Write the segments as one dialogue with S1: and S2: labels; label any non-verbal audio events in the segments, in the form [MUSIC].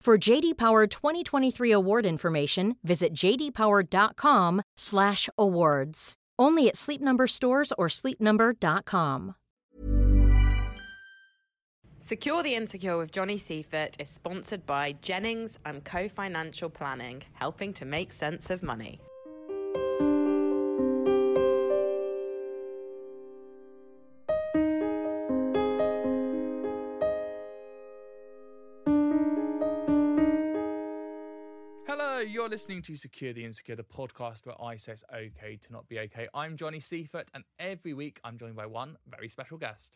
S1: For JD Power 2023 award information, visit jdpower.com/awards. Only at Sleep Number stores or sleepnumber.com.
S2: Secure the Insecure with Johnny Seifert is sponsored by Jennings and Co Financial Planning, helping to make sense of money.
S3: Listening to Secure the Insecure, the podcast where I say it's okay to not be okay. I'm Johnny Seifert, and every week I'm joined by one very special guest.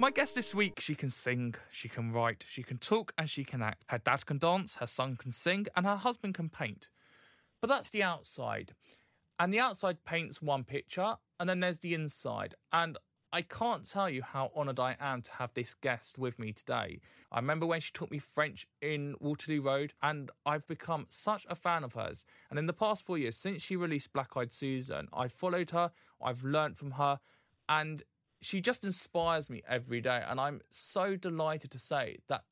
S3: My guest this week, she can sing, she can write, she can talk, and she can act. Her dad can dance, her son can sing, and her husband can paint. But that's the outside. And the outside paints one picture, and then there's the inside. And I can't tell you how honoured I am to have this guest with me today. I remember when she taught me French in Waterloo Road, and I've become such a fan of hers. And in the past four years, since she released Black Eyed Susan, I've followed her, I've learnt from her, and she just inspires me every day. And I'm so delighted to say that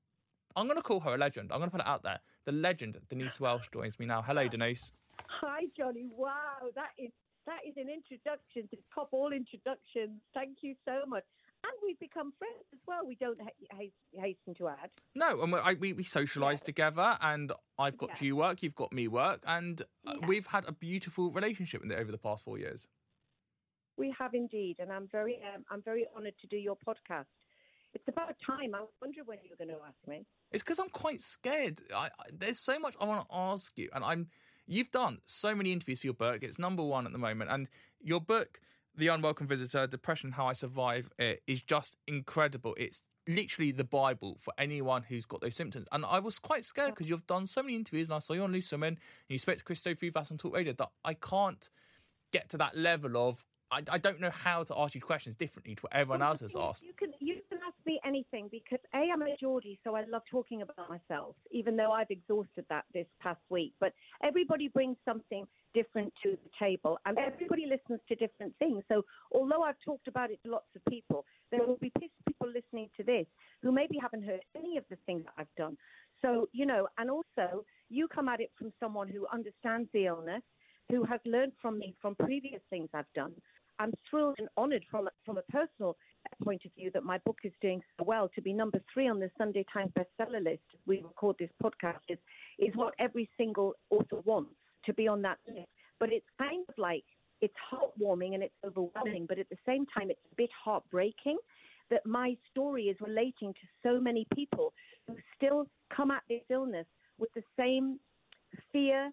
S3: I'm going to call her a legend. I'm going to put it out there. The legend, Denise Welch, joins me now. Hello, Denise.
S4: Hi, Johnny. Wow, that is that is an introduction to top all introductions. Thank you so much. And we've become friends as well. We don't ha- ha- hasten to add.
S3: No, and we, I, we, we socialise together, and I've got
S4: Yeah.
S3: you work, you've got me work, and uh,
S4: Yeah.
S3: we've had a beautiful relationship in the, over the past four years.
S4: We have indeed, and I'm very um, I'm very honoured to do your podcast. It's about time. I wonder when you're going to ask me.
S3: It's because I'm quite scared. I, I, there's so much I want to ask you, and I'm. You've done so many interviews for your book. It's number one at the moment, and your book, "The Unwelcome Visitor: Depression: How I Survive It," is just incredible. It's literally the Bible for anyone who's got those symptoms. And I was quite scared because you've done so many interviews, and I saw you on Loose Women, and you spoke to Cristo Foufas on Talk Radio that I can't get to that level of. I, I don't know how to ask you questions differently to what everyone
S4: Well,
S3: else has asked.
S4: You can you me anything because a I'm a Geordie, so I love talking about myself. Even though I've exhausted that this past week, but everybody brings something different to the table, and everybody listens to different things. So although I've talked about it to lots of people, there will be pe- people listening to this who maybe haven't heard any of the things that I've done. So you know, and also you come at it from someone who understands the illness, who has learned from me from previous things I've done. I'm thrilled and honoured from from a personal point of view that my book is doing so well. To be number three on the Sunday Times bestseller list we record this podcast is is what every single author wants to be on that list. But it's kind of like it's heartwarming and it's overwhelming, but at the same time it's a bit heartbreaking that my story is relating to so many people who still come at this illness with the same fear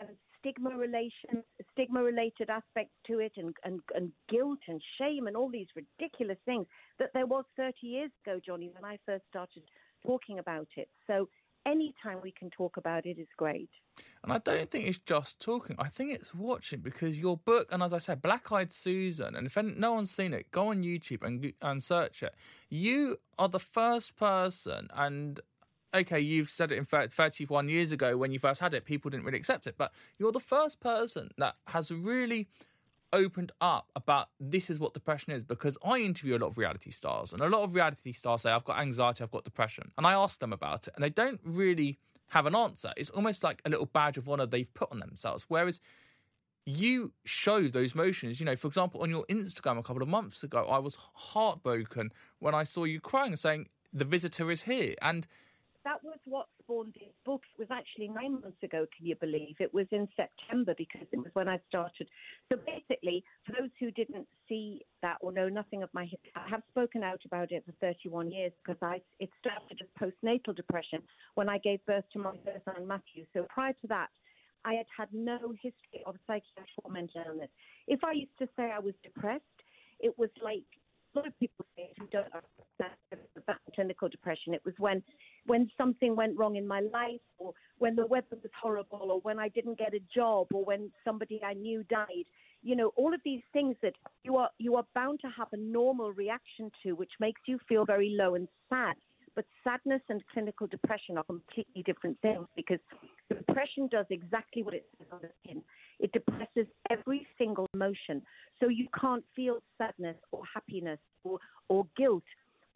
S4: and stigma relation stigma related aspects to it and, and, and guilt and shame and all these ridiculous things that there was 30 years ago, Johnny, when I first started talking about it. So anytime we can talk about it is great.
S3: And I don't think it's just talking. I think it's watching because your book, and as I said, Black Eyed Susan, and if no one's seen it, go on YouTube and and search it. You are the first person, and okay, you've said it in fact 31 years ago when you first had it, people didn't really accept it, but you're the first person that has really opened up about this is what depression is because I interview a lot of reality stars and a lot of reality stars say I've got anxiety, I've got depression. And I ask them about it and they don't really have an answer. It's almost like a little badge of honor they've put on themselves. Whereas you show those motions. You know, for example, on your Instagram a couple of months ago, I was heartbroken when I saw you crying and saying, The visitor is here. And
S4: that was what spawned this book. It was actually nine months ago, can you believe? It was in September because it was when I started. So basically, for those who didn't see that or know nothing of my history, I have spoken out about it for 31 years because I it started as postnatal depression when I gave birth to my first son, Matthew. So prior to that, I had had no history of psychiatric or mental illness. If I used to say I was depressed, it was like lot of people say who don't understand that clinical depression. It was when when something went wrong in my life, or when the weather was horrible, or when I didn't get a job, or when somebody I knew died. You know, all of these things that you are you are bound to have a normal reaction to, which makes you feel very low and sad. But sadness and clinical depression are completely different things because depression does exactly what it says on the tin. It depresses every single emotion. So you can't feel sadness or happiness or, or guilt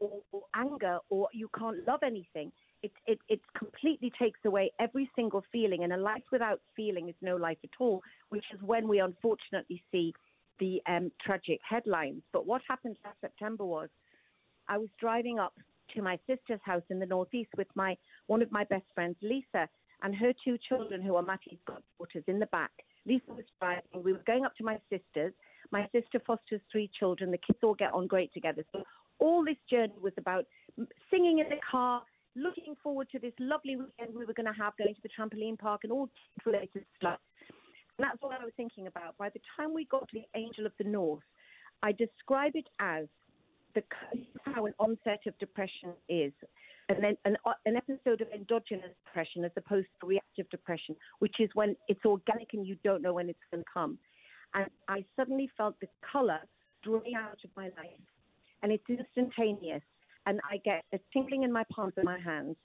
S4: or, or anger or you can't love anything. It, it, it completely takes away every single feeling. And a life without feeling is no life at all, which is when we unfortunately see the um, tragic headlines. But what happened last September was I was driving up to my sister's house in the northeast with my one of my best friends, Lisa, and her two children, who are Matty's goddaughters, in the back. Lisa was driving. We were going up to my sister's. My sister fosters three children. The kids all get on great together. So all this journey was about singing in the car, looking forward to this lovely weekend we were going to have, going to the trampoline park and all related stuff. And that's all I was thinking about. By the time we got to the Angel of the North, I describe it as the how an onset of depression is, and then an, uh, an episode of endogenous depression as opposed to reactive depression, which is when it's organic and you don't know when it's going to come. And I suddenly felt the color drain out of my life, and it's instantaneous. And I get a tingling in my palms and my hands,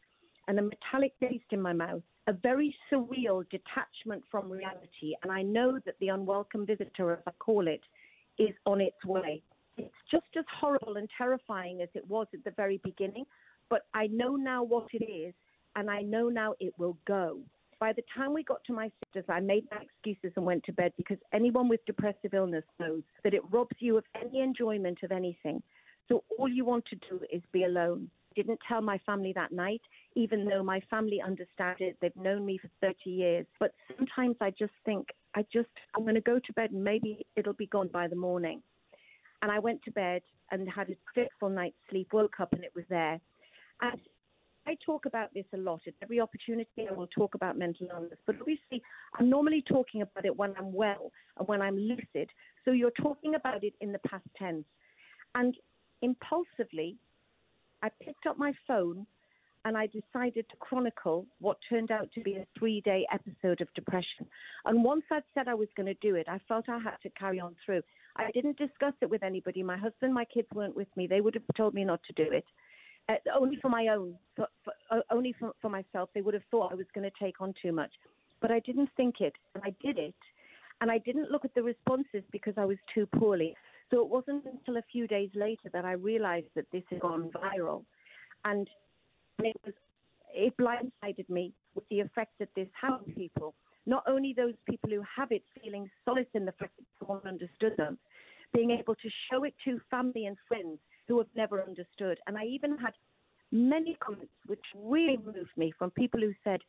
S4: and a metallic taste in my mouth, a very surreal detachment from reality. And I know that the unwelcome visitor, as I call it, is on its way it's just as horrible and terrifying as it was at the very beginning. But I know now what it is, and I know now it will go. By the time we got to my sister's, I made my excuses and went to bed because anyone with depressive illness knows that it robs you of any enjoyment of anything. So all you want to do is be alone. I didn't tell my family that night, even though my family understand it. They've known me for 30 years. But sometimes I just think, I just, I'm going to go to bed and maybe it'll be gone by the morning. And I went to bed and had a fitful night's sleep, woke up and it was there. And I talk about this a lot. At every opportunity, I will talk about mental illness. But obviously, I'm normally talking about it when I'm well and when I'm lucid. So you're talking about it in the past tense. And impulsively, I picked up my phone and I decided to chronicle what turned out to be a three day episode of depression. And once I'd said I was going to do it, I felt I had to carry on through. I didn't discuss it with anybody. My husband, my kids weren't with me. They would have told me not to do it. Uh, only for my own, for, for, uh, only for, for myself. They would have thought I was going to take on too much. But I didn't think it, and I did it. And I didn't look at the responses because I was too poorly. So it wasn't until a few days later that I realized that this had gone viral. And it was it blindsided me with the effect that this had on people. Not only those people who have it feeling solace in the fact that someone understood them, being able to show it to family and friends who have never understood. And I even had many comments which really moved me from people who said,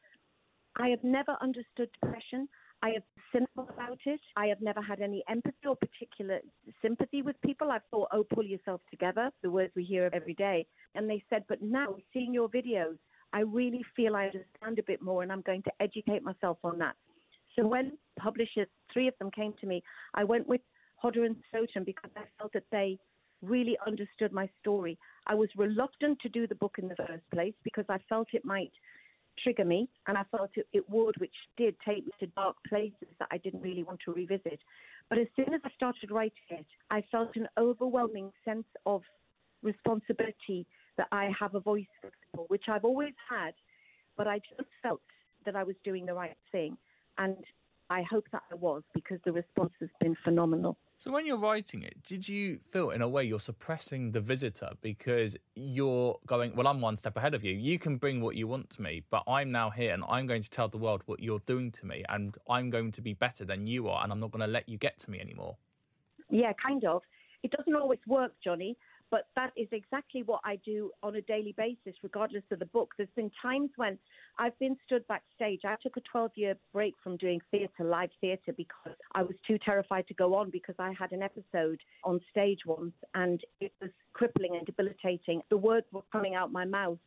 S4: I have never understood depression. I have been cynical about it. I have never had any empathy or particular sympathy with people. I've thought, oh, pull yourself together, the words we hear every day. And they said, but now seeing your videos, I really feel I understand a bit more and I'm going to educate myself on that. So when publishers, three of them came to me, I went with Hodder and Stoughton because I felt that they really understood my story. I was reluctant to do the book in the first place because I felt it might trigger me, and I it, it would, which did take me to dark places that I didn't really want to revisit. But as soon as I started writing it, I felt an overwhelming sense of responsibility that I have a voice for people, which I've always had, but I just felt that I was doing the right thing. And I hope that I was because the response has been phenomenal.
S3: So when you're writing it, did you feel in a way you're suppressing the visitor because you're going, well, I'm one step ahead of you. You can bring what you want to me, but I'm now here and I'm going to tell the world what you're doing to me and I'm going to be better than you are and I'm not going to let you get to me anymore.
S4: Yeah, kind of. It doesn't always work, Johnny. But that is exactly what I do on a daily basis, regardless of the book. There's been times when I've been stood backstage. I took a 12 year break from doing theatre, live theatre, because I was too terrified to go on because I had an episode on stage once and it was crippling and debilitating. The words were coming out my mouth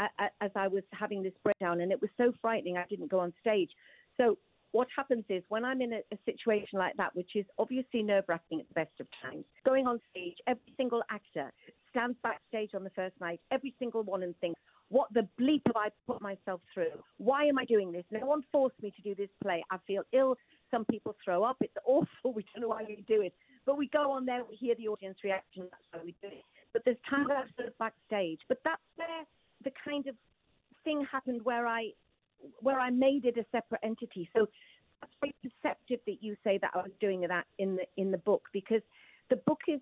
S4: uh, uh, as I was having this breakdown, and it was so frightening I didn't go on stage. So what happens is when I'm in a, a situation like that, which is obviously nerve wracking at the best of times, going on stage, every single actor stands backstage on the first night, every single one, and thinks, what the bleep have I put myself through? Why am I doing this? No one forced me to do this play. I feel ill. Some people throw up. It's awful. [LAUGHS] We don't know why we do it. But we go on there, we hear the audience reaction. That's why we do it. But there's times I've stood backstage. But that's where the kind of thing happened where I where I made it a separate entity. So that's very perceptive that you say that I was doing that in the in the book because the book is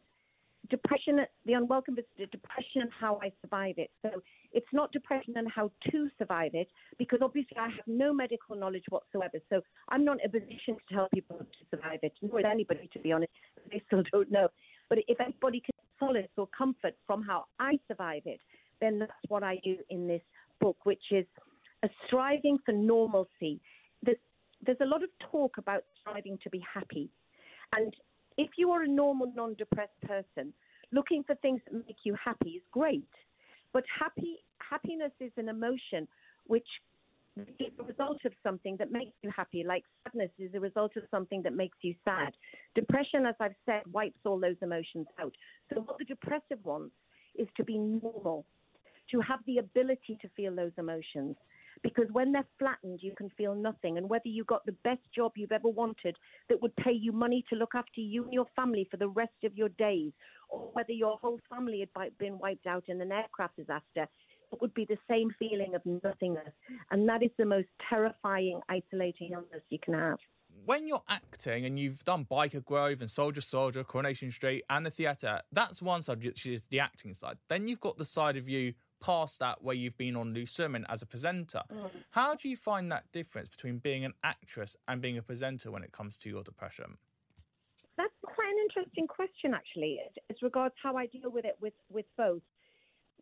S4: depression, the unwelcome visitor, depression and how I survive it. So it's not depression and how to survive it because obviously I have no medical knowledge whatsoever. So I'm not in a position to tell people to survive it, nor is anybody to be honest. [LAUGHS] They still don't know. But if anybody can solace or comfort from how I survive it, then that's what I do in this book, which is a striving for normalcy. There's, a lot of talk about striving to be happy. And if you are a normal, non depressed person, looking for things that make you happy is great. But happy, happiness is an emotion which is a result of something that makes you happy, like sadness is a result of something that makes you sad. Depression, as I've said, wipes all those emotions out. So, what the depressive wants is to be normal, to have the ability to feel those emotions because when they're flattened, you can feel nothing. And whether you got the best job you've ever wanted that would pay you money to look after you and your family for the rest of your days, or whether your whole family had been wiped out in an aircraft disaster, it would be the same feeling of nothingness. And that is the most terrifying, isolating illness you can have
S3: when you're acting and you've done Byker Grove and Soldier Soldier, Coronation Street, and the theatre, that's one side, which is the acting side. Then you've got the side of you past that where you've been on Loose Women as a presenter. Mm. How do you find that difference between being an actress and being a presenter when it comes to your depression?
S4: That's quite an interesting question, actually, as regards how I deal with it with, with both.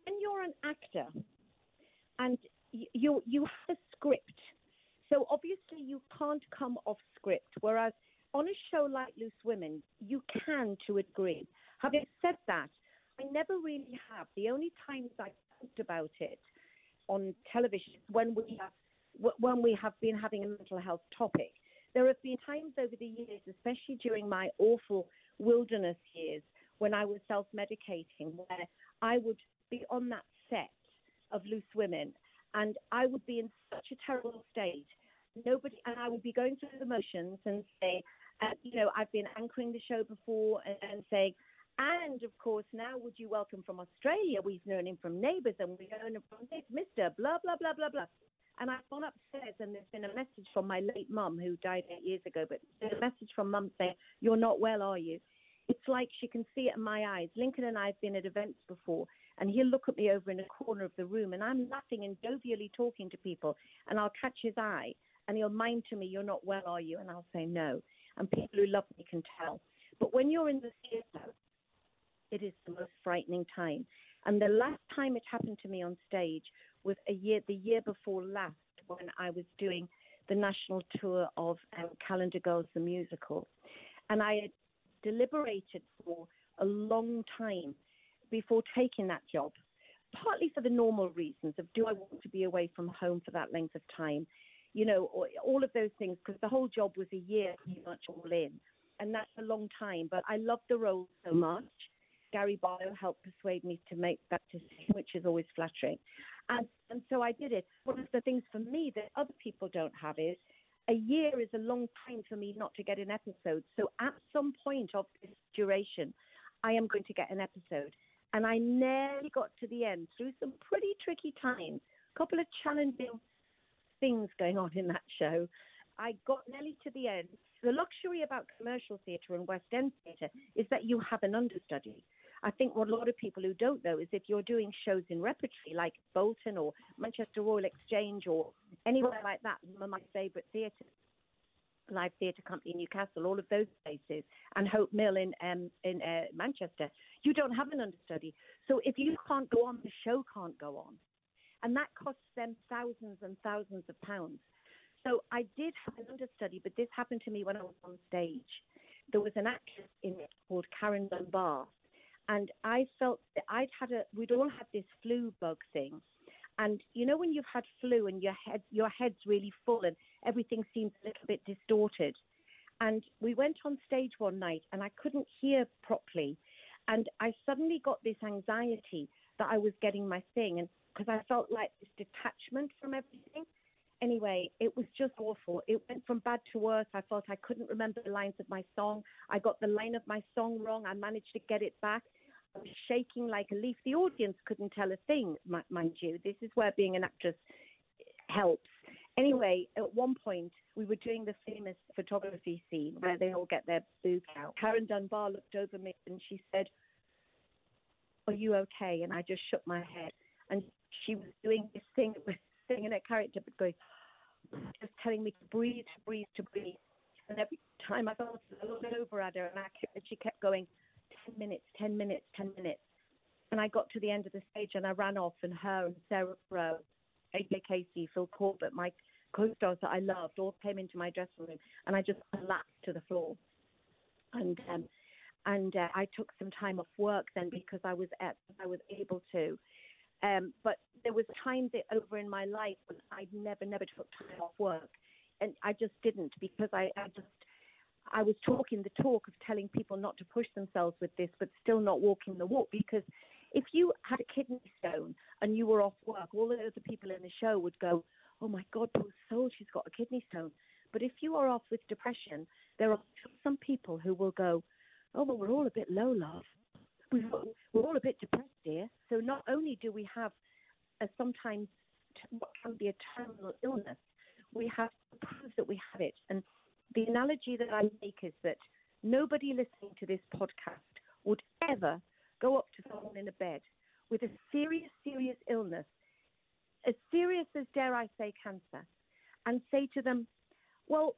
S4: When you're an actor and you, you have a script, so obviously you can't come off script, whereas on a show like Loose Women, you can to a degree. Having said that, I never really have. The only times I talked about it on television when we have when we have been having a mental health topic. There have been times over the years, especially during my awful wilderness years, when I was self medicating, where I would be on that set of Loose Women and I would be in such a terrible state. Nobody, and I would be going through the motions and say, uh, you know, I've been anchoring the show before and, and saying, and of course, now would you welcome from Australia? We've known him from neighbours and we've known him from this, Mr. Blah, blah, blah, blah, blah. And I've gone upstairs and there's been a message from my late mum who died eight years ago, but there's a message from mum saying, You're not well, are you? It's like she can see it in my eyes. Lincoln and I have been at events before, and he'll look at me over in a corner of the room, and I'm laughing and jovially talking to people, and I'll catch his eye, and he'll mind to me, You're not well, are you? And I'll say, No. And people who love me can tell. But when you're in the theatre, it is the most frightening time. And the last time it happened to me on stage was a year, the year before last, when I was doing the national tour of um, Calendar Girls the musical, and I had deliberated for a long time before taking that job, partly for the normal reasons of do I want to be away from home for that length of time, you know, all of those things, because the whole job was a year pretty much all in, and that's a long time. But I loved the role so much Gary Barlow helped persuade me to make that decision, which is always flattering. And, and so I did it. One of the things for me that other people don't have is a year is a long time for me not to get an episode. So at some point of this duration, I am going to get an episode. And I nearly got to the end through some pretty tricky times, a couple of challenging things going on in that show. I got nearly to the end. The luxury about commercial theatre and West End theatre is that you have an understudy. I think what a lot of people who don't know is if you're doing shows in repertory like Bolton or Manchester Royal Exchange or anywhere like that, some of my favourite theatres, Live Theatre Company in Newcastle, all of those places, and Hope Mill in um, in uh, Manchester, you don't have an understudy. So if you can't go on, the show can't go on, and that costs them thousands and thousands of pounds. So I did have an understudy, but this happened to me when I was on stage. There was an actress in it called Karen Dunbar, and I felt that I'd had a. We'd all had this flu bug thing, and you know when you've had flu and your head your head's really full and everything seems a little bit distorted. And we went on stage one night and I couldn't hear properly, and I suddenly got this anxiety that I was getting my thing, and because I felt like this detachment from everything anyway, it was just awful. It went from bad to worse. I felt I couldn't remember the lines of my song. I got the line of my song wrong. I managed to get it back. Was shaking like a leaf. The audience couldn't tell a thing, mind you. This is where being an actress helps. Anyway, at one point, we were doing the famous photography scene where they all get their boobs out. Karen Dunbar looked over me and she said, Are you okay? And I just shook my head. And she was doing this thing with [LAUGHS] singing a character, but going, just telling me to breathe, to breathe, to breathe. And every time I felt a little bit over at her, and, I and she kept going, 10 minutes, 10 minutes, 10 minutes. And I got to the end of the stage and I ran off, and her and Sarah Rowe, AJ Casey, Phil Corbett, my co stars that I loved, all came into my dressing room, and I just collapsed to the floor. And um, and uh, I took some time off work then because I was at, I was able to. Um, but there was times over in my life when I never, never took time off work, and I just didn't because I, I just I was talking the talk of telling people not to push themselves with this, but still not walking the walk. Because if you had a kidney stone and you were off work, all the other people in the show would go, "Oh my God, poor soul, she's got a kidney stone." But if you are off with depression, there are some people who will go, "Oh, well, we're all a bit low, love we're all a bit depressed dear. So not only do we have a sometimes what can be a terminal illness, we have to prove that we have it. And the analogy that I make is that nobody listening to this podcast would ever go up to someone in a bed with a serious, serious illness, as serious as, dare I say, cancer, and say to them, Well,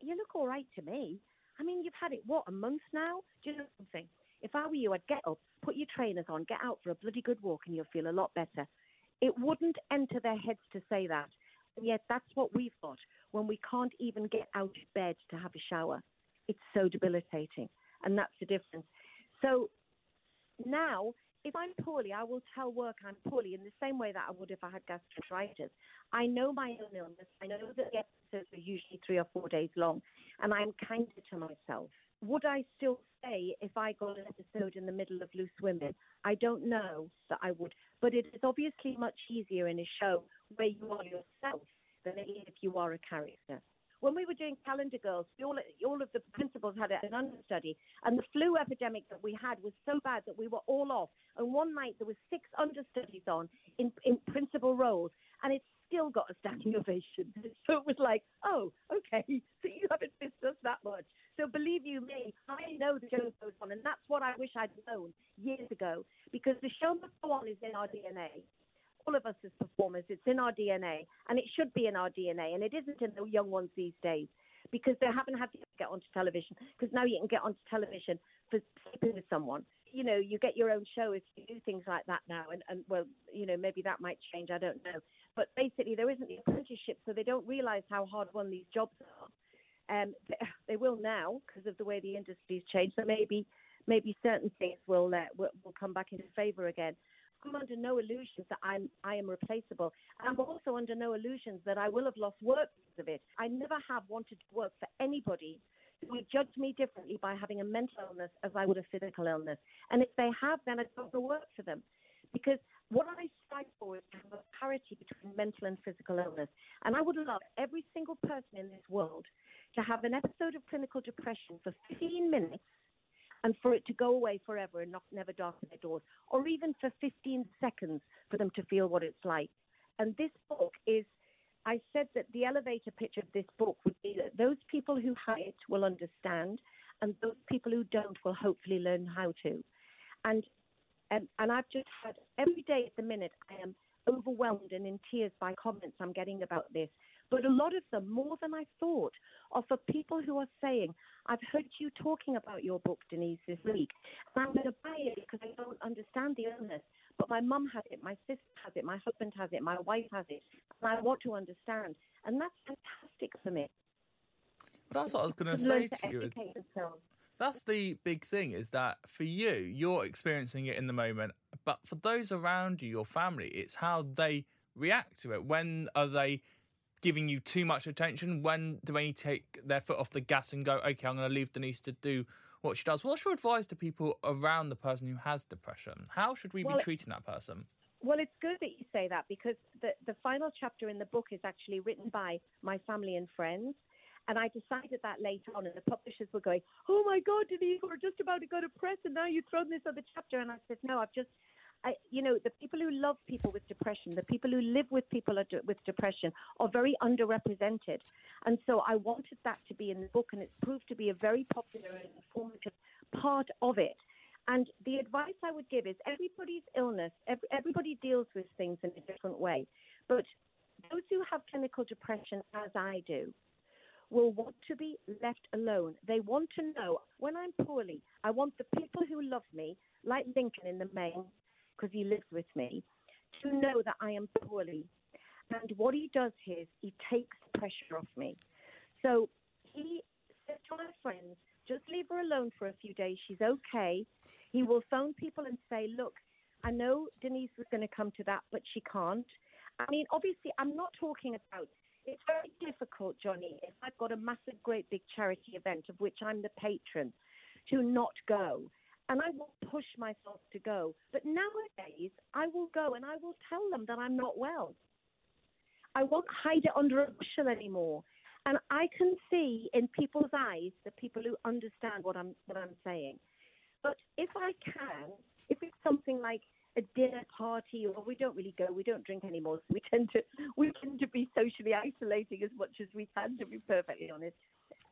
S4: you look all right to me. I mean, you've had it, what, a month now? Do you know something? If I were you, I'd get up, put your trainers on, get out for a bloody good walk, and you'll feel a lot better. It wouldn't enter their heads to say that. And yet, that's what we've got when we can't even get out of bed to have a shower. It's so debilitating. And that's the difference. So now, if I'm poorly, I will tell work I'm poorly in the same way that I would if I had gastritis. I know my own illness. I know that the episodes are usually three or four days long, and I'm kinder to myself would I still say if I got an episode in the middle of Loose Women? I don't know that I would, but it is obviously much easier in a show where you are yourself than it is if you are a character. When we were doing Calendar Girls, all, all of the principals had an understudy, and the flu epidemic that we had was so bad that we were all off. And one night there were six understudies on in, in principal roles, and it still got a standing [LAUGHS] ovation. So it was like, oh, okay, [LAUGHS] so you haven't missed us that much. So believe you me, I know the show goes on, and that's what I wish I'd known years ago because the show must go on is in our DNA. All of us as performers, it's in our DNA, and it should be in our DNA, and it isn't in the young ones these days because they haven't had to get onto television. Because now you can get onto television for sleeping with someone. You know, you get your own show if you do things like that now, and, and well, you know, maybe that might change. I don't know, but basically there isn't the apprenticeship, so they don't realise how hard won these jobs are. Um, [LAUGHS] they will now because of the way the industry's changed. So maybe maybe certain things will, uh, will come back into favour again. I'm under no illusions that I'm I am replaceable. I'm also under no illusions that I will have lost work because of it. I never have wanted to work for anybody who would judge me differently by having a mental illness as I would a physical illness. And if they have, then I don't work for them. Because what I strive for is to have a parity between mental and physical illness. And I would love every single person in this world to have an episode of clinical depression for 15 minutes and for it to go away forever and not never darken their doors, or even for 15 seconds for them to feel what it's like. And this book is I said that the elevator pitch of this book would be that those people who have it will understand, and those people who don't will hopefully learn how to. And and, and I've just had every day at the minute I am overwhelmed and in tears by comments I'm getting about this. But a lot of them, more than I thought, are for people who are saying, I've heard you talking about your book, Denise, this week, and I'm going to buy it because I don't understand the illness. But my mum has it, my sister has it, my husband has it, my wife has it, and I want to understand. And that's fantastic for me.
S3: that's what I was going to say to you. Is, that's the big thing is that for you, you're experiencing it in the moment, but for those around you, your family, it's how they react to it. When are they giving you too much attention? When do they take their foot off the gas and go, okay, I'm going to leave Denise to do what she does? What's your advice to people around the person who has depression? How should we well, be treating that person?
S4: Well, it's good that you say that because the, the final chapter in the book is actually written by my family and friends. And I decided that later on, and the publishers were going, "Oh my God, Denise, we're just about to go to press, and now you've thrown this other chapter." And I said, "No, I've just I, you know, the people who love people with depression, the people who live with people with depression are very underrepresented. And so I wanted that to be in the book, and it's proved to be a very popular and informative part of it. And the advice I would give is everybody's illness, every, everybody deals with things in a different way. But those who have clinical depression, as I do, will want to be left alone. They want to know when I'm poorly, I want the people who love me, like Lincoln in the main, because he lives with me, to know that I am poorly. And what he does is he takes pressure off me. So he said to my friends, just leave her alone for a few days. She's okay. He will phone people and say, look, I know Denise was going to come to that, but she can't. I mean, obviously, I'm not talking about. It's very difficult, Johnny, if I've got a massive, great big charity event of which I'm the patron, to not go and I will push myself to go. But nowadays, I will go and I will tell them that I'm not well. I won't hide it under a bushel anymore. And I can see in people's eyes the people who understand what I'm what I'm saying. But if I can, if it's something like a dinner party, or we don't really go, we don't drink anymore, so we tend to we tend to be socially isolating as much as we can, to be perfectly honest.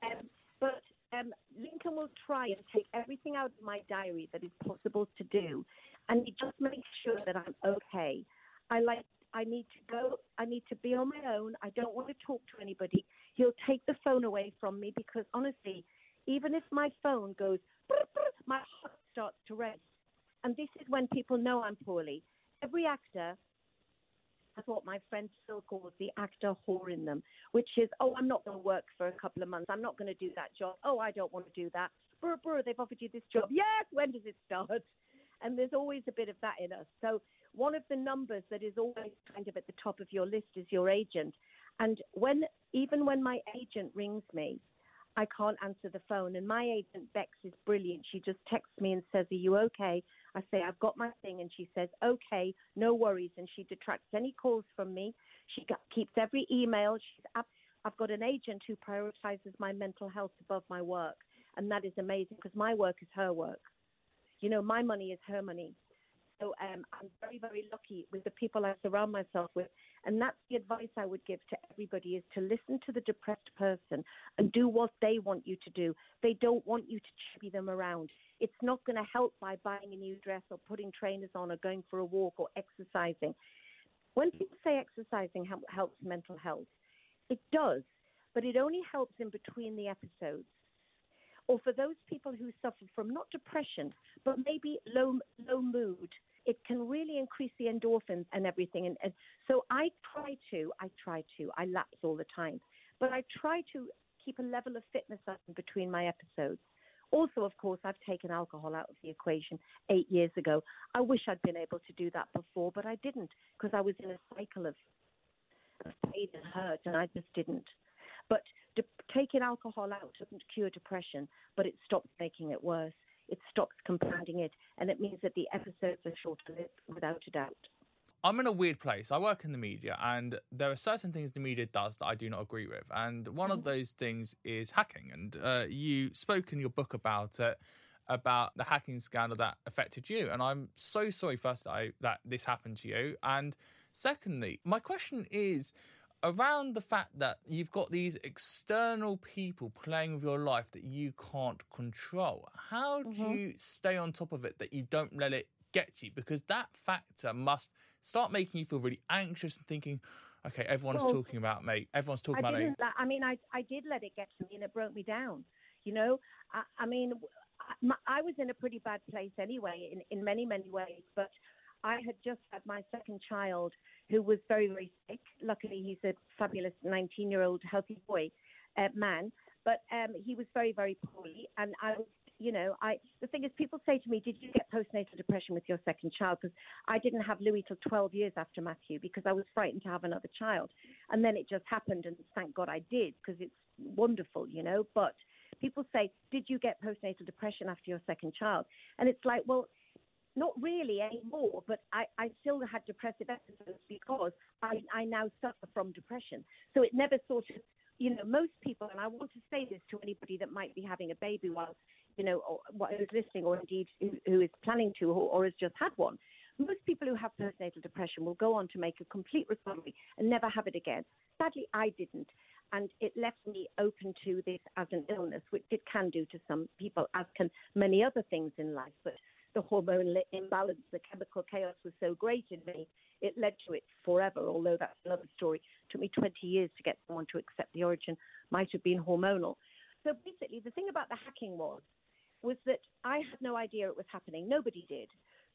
S4: Um, but um, Lincoln will try and take everything out of my diary that is possible to do, and he just makes sure that I'm okay. I like. I need to go. I need to be on my own. I don't want to talk to anybody. He'll take the phone away from me because honestly, even if my phone goes, my heart starts to race. And this is when people know I'm poorly. Every actor that's what my friend Phil calls the actor whore in them, which is, oh, I'm not going to work for a couple of months. I'm not going to do that job. Oh, I don't want to do that. Brr, brr, they've offered you this job. Yes, when does it start? [LAUGHS] And there's always a bit of that in us. So one of the numbers that is always kind of at the top of your list is your agent. And when, even when my agent rings me, I can't answer the phone. And my agent, Bex, is brilliant. She just texts me and says, Are you okay? I say, I've got my thing. And she says, Okay, no worries. And she detracts any calls from me. She keeps every email. She's. I've got an agent who prioritizes my mental health above my work. And that is amazing because my work is her work. You know, my money is her money. So um, I'm very, very lucky with the people I surround myself with. And that's the advice I would give to everybody is to listen to the depressed person and do what they want you to do. They don't want you to chubby them around. It's not going to help by buying a new dress or putting trainers on or going for a walk or exercising. When people say exercising helps mental health, it does, but it only helps in between the episodes or for those people who suffer from not depression, but maybe low, low mood, it can really increase the endorphins and everything. And, and so I try to, I try to, I lapse all the time, but I try to keep a level of fitness up between my episodes. Also, of course, I've taken alcohol out of the equation eight years ago. I wish I'd been able to do that before, but I didn't because I was in a cycle of pain and hurt, and I just didn't. But de- taking alcohol out doesn't cure depression, but it stops making it worse. It stops compounding it, and it means that the episodes are shorter lived without a doubt.
S3: I'm in a weird place. I work in the media, and there are certain things the media does that I do not agree with. And one of mm-hmm. those things is hacking. And uh, you spoke in your book about it, about the hacking scandal that affected you. And I'm so sorry, first, that, I, that this happened to you. And secondly, my question is around the fact that you've got these external people playing with your life that you can't control. How do
S4: Mm-hmm.
S3: you stay on top of it that you don't let it get you? Because that factor must start making you feel really anxious and thinking, okay, everyone's
S4: Well,
S3: talking about me. Everyone's talking
S4: I
S3: about me.
S4: didn't. I mean, I I did let it get to me, and it broke me down. You know, I, I mean, I, I was in a pretty bad place anyway, in in many many ways. But I had just had my second child, who was very very sick. Luckily, he's a fabulous 19 year old healthy boy, uh, man. But um, he was very very poorly, and I was. You know, I the thing is, people say to me, "Did you get postnatal depression with your second child?" Because I didn't have Louis till 12 years after Matthew because I was frightened to have another child. And then it just happened, and thank God I did because it's wonderful, you know. But people say, Did you get postnatal depression after your second child? And it's like, Well, not really anymore, but I, I still had depressive episodes because I, I now suffer from depression. So it never sort of, you know, most people, and I want to say this to anybody that might be having a baby while, you know, or what is listening, or indeed who, who is planning to, or, or has just had one. Most people who have postnatal depression will go on to make a complete recovery and never have it again. Sadly, I didn't. And it left me open to this as an illness, which it can do to some people, as can many other things in life. But the hormone li- imbalance, the chemical chaos was so great in me, it led to it forever, although that's another story. It took me 20 years to get someone to accept the origin, might have been hormonal. So basically, the thing about the hacking was, was that I had no idea it was happening. Nobody did.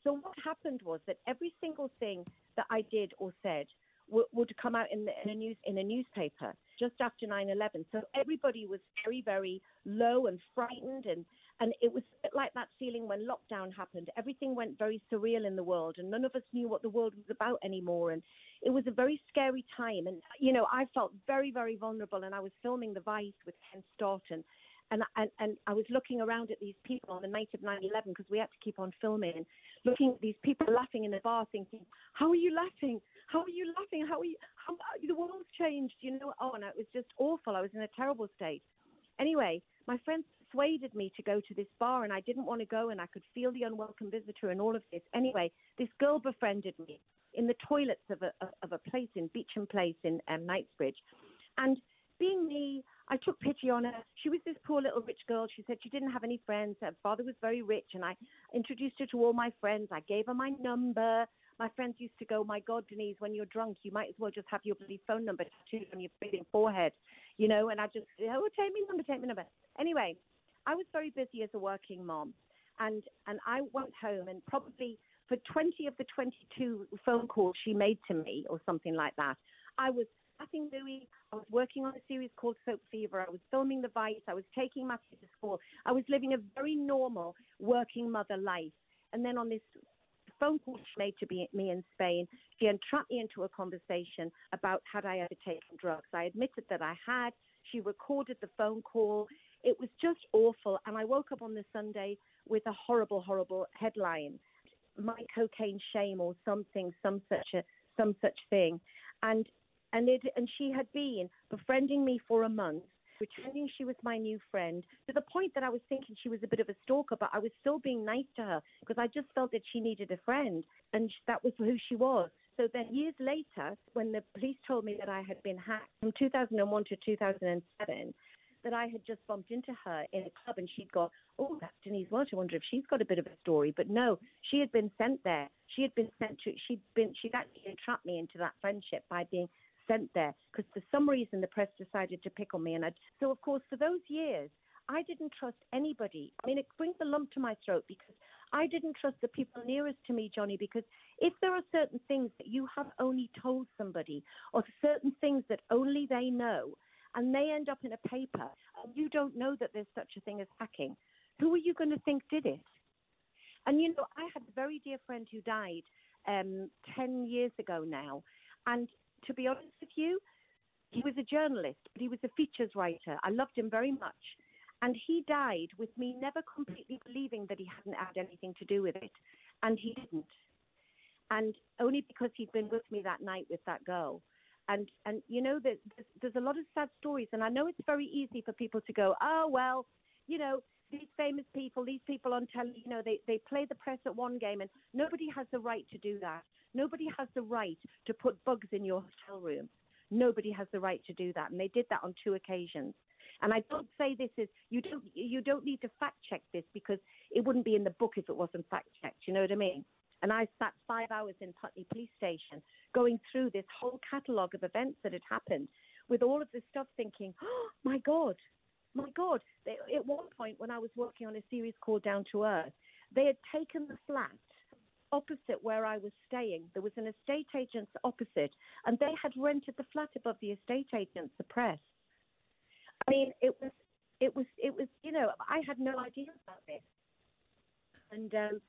S4: So what happened was that every single thing that I did or said w- would come out in, the, in a news in a newspaper just after 9/11. So everybody was very very low and frightened, and and it was like that feeling when lockdown happened. Everything went very surreal in the world, and none of us knew what the world was about anymore. And it was a very scary time. And you know, I felt very very vulnerable, and I was filming The Vice with Ken Stott and and, and, I was looking around at these people on the night of 9 11 because we had to keep on filming and looking at these people laughing in the bar, thinking, How are you laughing? How are you laughing? How are you? How, the world's changed, you know? Oh, and it was just awful. I was in a terrible state. Anyway, my friends persuaded me to go to this bar, and I didn't want to go, and I could feel the unwelcome visitor and all of this. Anyway, this girl befriended me in the toilets of a, of a place in Beauchamp Place in um, Knightsbridge. And being me, I took pity on her. She was this poor little rich girl. She said she didn't have any friends. Her father was very rich, and I introduced her to all my friends. I gave her my number. My friends used to go, "My God, Denise, when you're drunk, you might as well just have your bloody phone number tattooed on your forehead," you know. And I just, oh, take me number, take me number. Anyway, I was very busy as a working mom, and and I went home, and probably for 20 of the 22 phone calls she made to me, or something like that, I was Matting Louis. I was working on a series called Soap Fever. I was filming The Vice. I was taking Matthew to school. I was living a very normal working mother life. And then on this phone call she made to be, me in Spain, she entrapped me into a conversation about had I ever taken drugs. I admitted that I had. She recorded the phone call. It was just awful. And I woke up on the Sunday with a horrible, horrible headline my cocaine shame or something, some such a some such thing, and and it and she had been befriending me for a month, pretending she was my new friend to the point that I was thinking she was a bit of a stalker, but I was still being nice to her because I just felt that she needed a friend, and that was who she was. So then, years later, when the police told me that I had been hacked from 2001 to 2007, that I had just bumped into her in a club and she'd gone, Oh, that's Denise Welch. I wonder if she's got a bit of a story. But no, she had been sent there. She had been sent to, she'd been, she'd actually entrapped me into that friendship by being sent there because for some reason the press decided to pick on me. And I'd, so, of course, for those years, I didn't trust anybody. I mean, it brings a lump to my throat because I didn't trust the people nearest to me, Johnny, because if there are certain things that you have only told somebody or certain things that only they know, and they end up in a paper and you don't know that there's such a thing as hacking, who are you going to think did it? And you know, I had a very dear friend who died um, 10 years ago now. And to be honest with you, he was a journalist, but he was a features writer. I loved him very much. And he died with me never completely believing that he hadn't had anything to do with it. And he didn't. And only because he'd been with me that night with that girl. And, and you know, there's, there's a lot of sad stories. And I know it's very easy for people to go, oh, well, you know, these famous people, these people on telly, you know, they, they play the press at one game, and nobody has the right to do that. Nobody has the right to put bugs in your hotel room. Nobody has the right to do that, and they did that on two occasions. And I don't say this is you don't you don't need to fact check this because it wouldn't be in the book if it wasn't fact checked. You know what I mean? And I sat five hours in Putney Police Station going through this whole catalogue of events that had happened with all of this stuff, thinking, [GASPS] oh my God, my God. They, at one point, when I was working on a series called Down to Earth, they had taken the flat opposite where I was staying. There was an estate agent's opposite, and they had rented the flat above the estate agent's, the press. I mean, it was, it was, it was. You know, I had no idea about this, and um,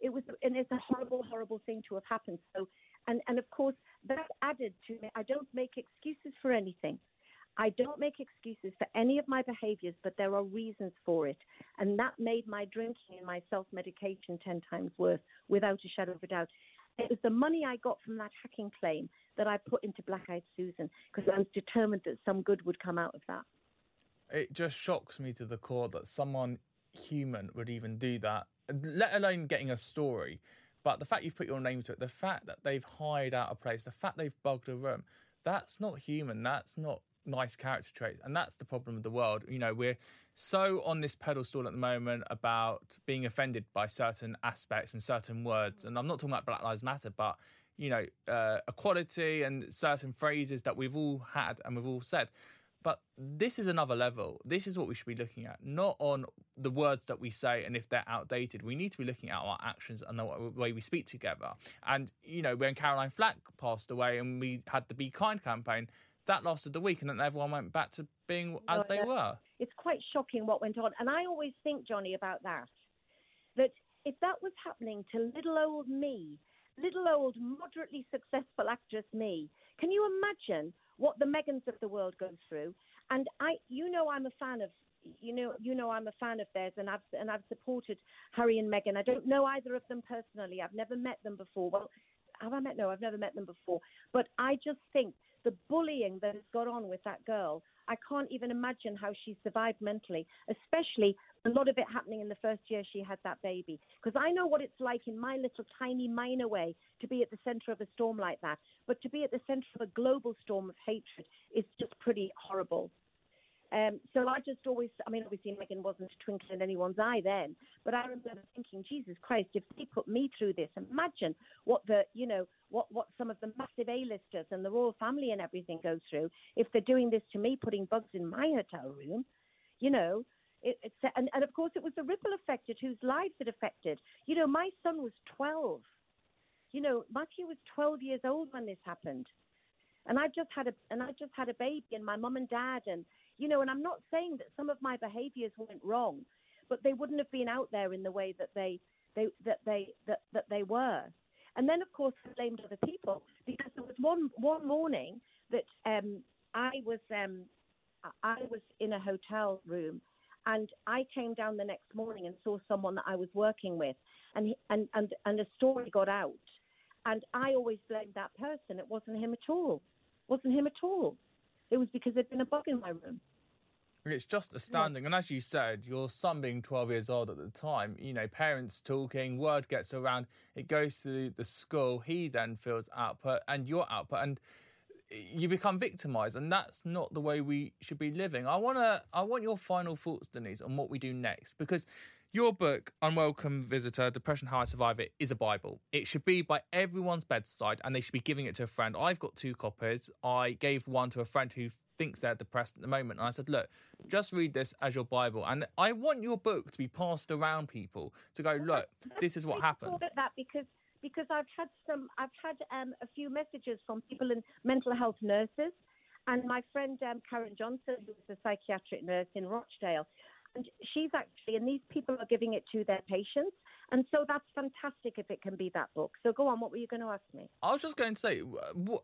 S4: it was, and it's a horrible, horrible thing to have happened. So, and and of course, that added to me. I don't make excuses for anything. I don't make excuses for any of my behaviors, but there are reasons for it. And that made my drinking and my self medication 10 times worse, without a shadow of a doubt. It was the money I got from that hacking claim that I put into Black Eyed Susan because I was determined that some good would come out of that
S3: it just shocks me to the core that someone human would even do that, let alone getting a story. But the fact you've put your name to it, the fact that they've hired out a place, the fact they've bugged a room, that's not human. That's not nice character traits. And that's the problem of the world. You know, we're so on this pedestal at the moment about being offended by certain aspects and certain words. And I'm not talking about Black Lives Matter, but, you know, uh, equality and certain phrases that we've all had and we've all said. But this is another level. This is what we should be looking at, not on the words that we say and if they're outdated. We need to be looking at our actions and the way we speak together. And, you know, when Caroline Flack passed away and we had the Be Kind campaign, that lasted a week and then everyone went back to being as they were.
S4: It's quite shocking what went on. And I always think, Johnny, about that, that if that was happening to little old me, little old moderately successful actress me, can you imagine what the Meghans of the world go through. And I, you know, I'm a fan of, you know, you know, I'm a fan of theirs, and I've and I've supported Harry and Meghan. I don't know either of them personally. I've never met them before. Well, have I met? No, I've never met them before. But I just think the bullying that has got on with that girl, I can't even imagine how she survived mentally, especially a lot of it happening in the first year she had that baby. Because I know what it's like in my little tiny minor way to be at the center of a storm like that. But to be at the center of a global storm of hatred is just pretty horrible. Um, so I just always, I mean, obviously Meghan wasn't a twinkle in anyone's eye then, but I remember thinking, Jesus Christ, if they put me through this, imagine what the, you know, what, what some of the massive A-listers and the royal family and everything go through if they're doing this to me, putting bugs in my hotel room, you know. It, it's, and, and of course, it was the ripple effect whose lives it affected. You know, my son was 12. You know, Matthew was 12 years old when this happened and I just had a and I just had a baby and my mum and dad and you know, and I'm not saying that some of my behaviours went wrong, but they wouldn't have been out there in the way that they, they that they that, that they were. And then, of course, I blamed other people because there was one one morning that um, I was um, I was in a hotel room, and I came down the next morning and saw someone that I was working with, and and and and a story got out, and I always blamed that person. It wasn't him at all. It wasn't him at all. It was because there'd been a bug in my room.
S3: It's just astounding. And as you said, your son being 12 years old at the time, you know, parents talking, word gets around, it goes to the school, he then feels output and your output. And you become victimized and that's not the way we should be living i want to i want your final thoughts denise on what we do next because your book, Unwelcome Visitor Depression How I Survive It, is a Bible. It should be by everyone's bedside and they should be giving it to a friend. I've got two copies. I gave one to a friend who thinks they're depressed at the moment. And I said, look, just read this as your Bible. And I want your book to be passed around people to go, look, this is what happened.
S4: That because because I've had some, I've had um, a few messages from people in mental health nurses, and my friend um, Karen Johnson, who's a psychiatric nurse in Rochdale, and she's actually, and these people are giving it to their patients. And so that's fantastic if it can be that book. So go on, what were you going to ask me?
S3: I was just going to say, what,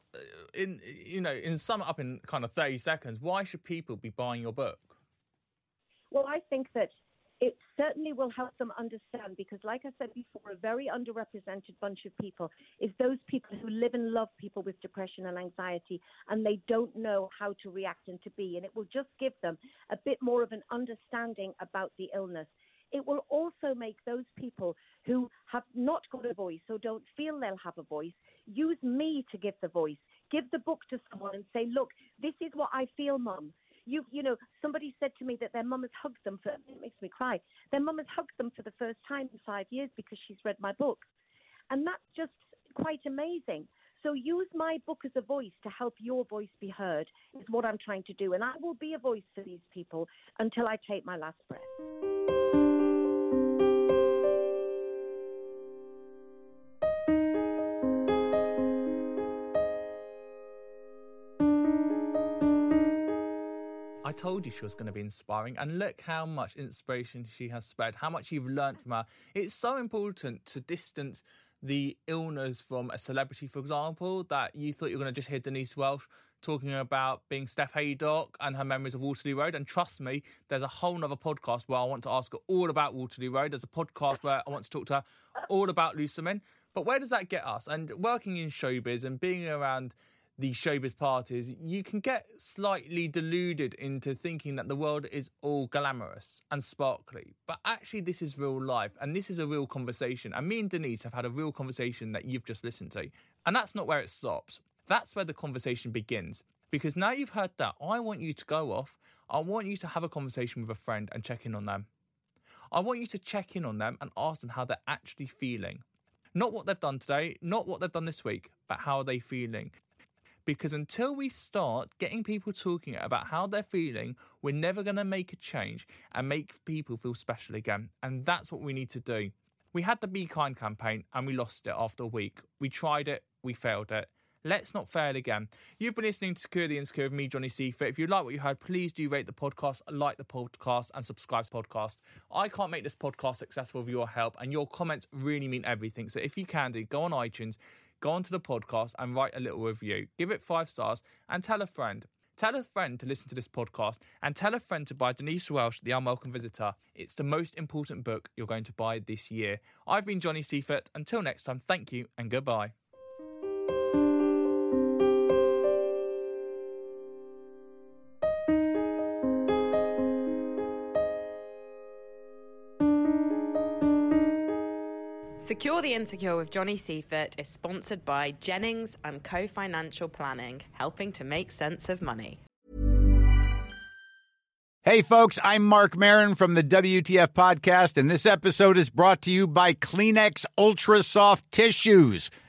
S3: in you know, in sum up in kind of thirty seconds, why should people be buying your book?
S4: Well, I think that it certainly will help them understand because, like I said before, a very underrepresented bunch of people is those people who live and love people with depression and anxiety and they don't know how to react and to be. And it will just give them a bit more of an understanding about the illness. It will also make those people who have not got a voice or don't feel they'll have a voice use me to give the voice Give the book to someone and say, look, this is what I feel, mum. You, you know, somebody said to me that their mum has hugged them for, it makes me cry. Their mum has hugged them for the first time in five years because she's read my book. And that's just quite amazing. So use my book as a voice to help your voice be heard, is what I'm trying to do. And I will be a voice for these people until I take my last breath.
S3: I told you she was going to be inspiring, and look how much inspiration she has spread, how much you've learned from her. It's so important to distance the illness from a celebrity, for example, that you thought you were going to just hear Denise Welch talking about being Steph Haydock and her memories of Waterloo Road. And trust me, there's a whole nother podcast where I want to ask her all about Waterloo Road. There's a podcast where I want to talk to her all about Loose Women. But where does that get us? And working in showbiz and being around the showbiz parties, you can get slightly deluded into thinking that the world is all glamorous and sparkly. But actually, this is real life and this is a real conversation. And me and Denise have had a real conversation that you've just listened to. And that's not where it stops. That's where the conversation begins. Because now you've heard that, I want you to go off. I want you to have a conversation with a friend and check in on them. I want you to check in on them and ask them how they're actually feeling. Not what they've done today, not what they've done this week, but how are they feeling? Because until we start getting people talking about how they're feeling, we're never going to make a change and make people feel special again. And that's what we need to do. We had the Be Kind campaign and we lost it after a week. We tried it, we failed it. Let's not fail again. You've been listening to Secure the Insecure with me, Johnny Seifert. If you like what you heard, please do rate the podcast, like the podcast, and subscribe to the podcast. I can't make this podcast successful with your help, and your comments really mean everything. So if you can do, go on iTunes, go onto the podcast and write a little review. Give it five stars and tell a friend. Tell a friend to listen to this podcast and tell a friend to buy Denise Welch, The Unwelcome Visitor. It's the most important book you're going to buy this year. I've been Johnny Seifert. Until next time, thank you and goodbye.
S2: Secure the Insecure with Johnny Seifert is sponsored by Jennings and Co Financial Planning, helping to make sense of money.
S5: Hey, folks, I'm Marc Maron from the WTF Podcast, and this episode is brought to you by Kleenex Ultra Soft Tissues